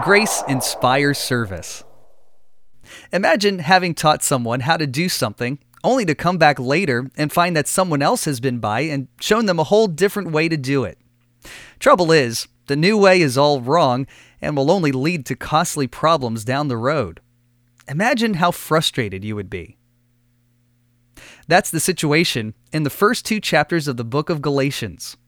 Grace Inspires Service. Imagine having taught someone how to do something only to come back later and find that someone else has been by and shown them a whole different way to do it. Trouble is, the new way is all wrong and will only lead to costly problems down the road. Imagine how frustrated you would be. That's the situation in the first two chapters of the book of Galatians.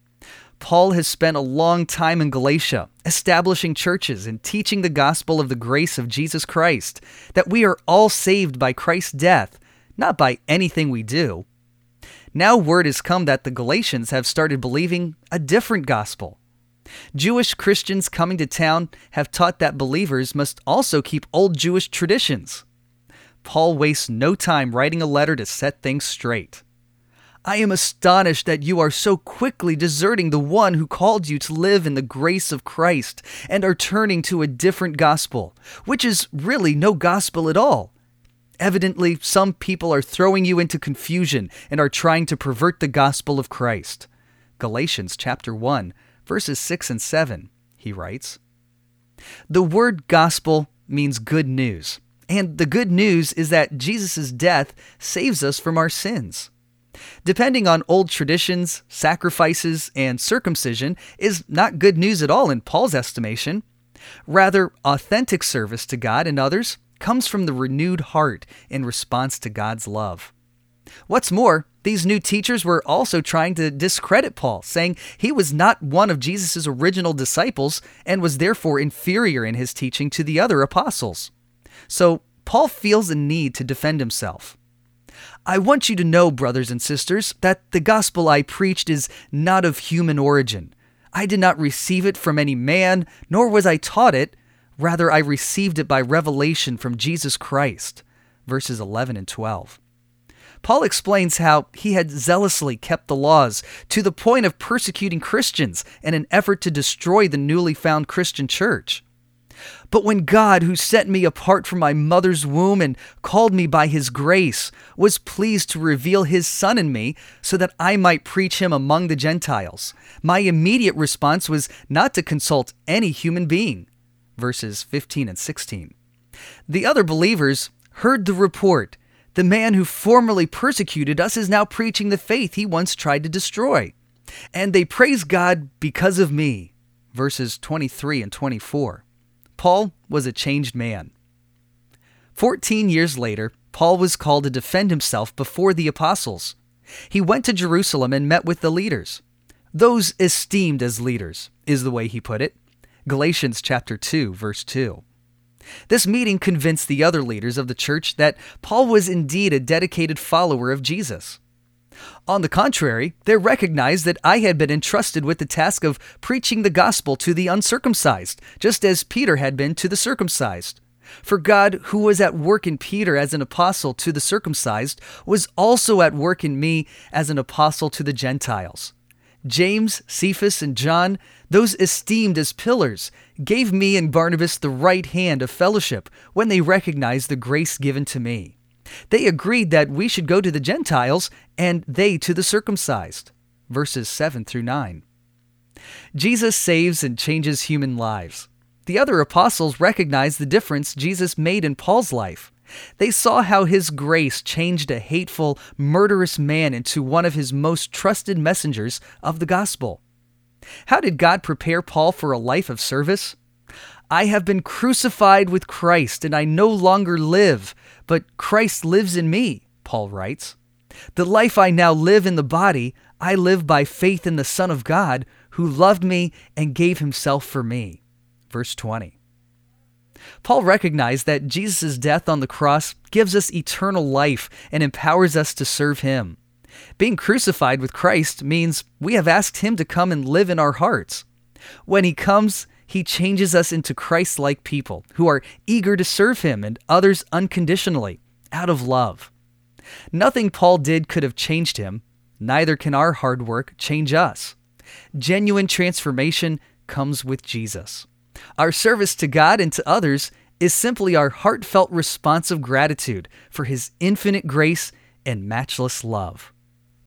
Paul has spent a long time in Galatia, establishing churches and teaching the gospel of the grace of Jesus Christ, that we are all saved by Christ's death, not by anything we do. Now, word has come that the Galatians have started believing a different gospel. Jewish Christians coming to town have taught that believers must also keep old Jewish traditions. Paul wastes no time writing a letter to set things straight. I am astonished that you are so quickly deserting the one who called you to live in the grace of Christ and are turning to a different gospel, which is really no gospel at all. Evidently, some people are throwing you into confusion and are trying to pervert the gospel of Christ. Galatians chapter 1, verses 6 and 7, he writes. The word gospel means good news, and the good news is that Jesus' death saves us from our sins. Depending on old traditions, sacrifices, and circumcision is not good news at all in Paul's estimation. Rather, authentic service to God and others comes from the renewed heart in response to God's love. What's more, these new teachers were also trying to discredit Paul, saying he was not one of Jesus' original disciples and was therefore inferior in his teaching to the other apostles. So, Paul feels a need to defend himself. I want you to know, brothers and sisters, that the gospel I preached is not of human origin. I did not receive it from any man, nor was I taught it. Rather, I received it by revelation from Jesus Christ. Verses 11 and 12. Paul explains how he had zealously kept the laws to the point of persecuting Christians in an effort to destroy the newly found Christian church. But when God, who set me apart from my mother's womb and called me by his grace, was pleased to reveal his Son in me so that I might preach him among the Gentiles, my immediate response was not to consult any human being. Verses 15 and 16. The other believers heard the report. The man who formerly persecuted us is now preaching the faith he once tried to destroy. And they praise God because of me. Verses 23 and 24. Paul was a changed man. Fourteen years later, Paul was called to defend himself before the apostles. He went to Jerusalem and met with the leaders. Those esteemed as leaders, is the way he put it. Galatians chapter 2, verse 2. This meeting convinced the other leaders of the church that Paul was indeed a dedicated follower of Jesus. On the contrary, they recognized that I had been entrusted with the task of preaching the gospel to the uncircumcised, just as Peter had been to the circumcised. For God, who was at work in Peter as an apostle to the circumcised, was also at work in me as an apostle to the Gentiles. James, Cephas, and John, those esteemed as pillars, gave me and Barnabas the right hand of fellowship when they recognized the grace given to me. They agreed that we should go to the Gentiles and they to the circumcised. Verses 7 through 9. Jesus saves and changes human lives. The other apostles recognized the difference Jesus made in Paul's life. They saw how his grace changed a hateful, murderous man into one of his most trusted messengers of the gospel. How did God prepare Paul for a life of service? I have been crucified with Christ, and I no longer live, but Christ lives in me, Paul writes. The life I now live in the body, I live by faith in the Son of God, who loved me and gave himself for me. Verse 20. Paul recognized that Jesus' death on the cross gives us eternal life and empowers us to serve him. Being crucified with Christ means we have asked him to come and live in our hearts. When he comes, He changes us into Christ like people who are eager to serve Him and others unconditionally, out of love. Nothing Paul did could have changed him, neither can our hard work change us. Genuine transformation comes with Jesus. Our service to God and to others is simply our heartfelt response of gratitude for His infinite grace and matchless love.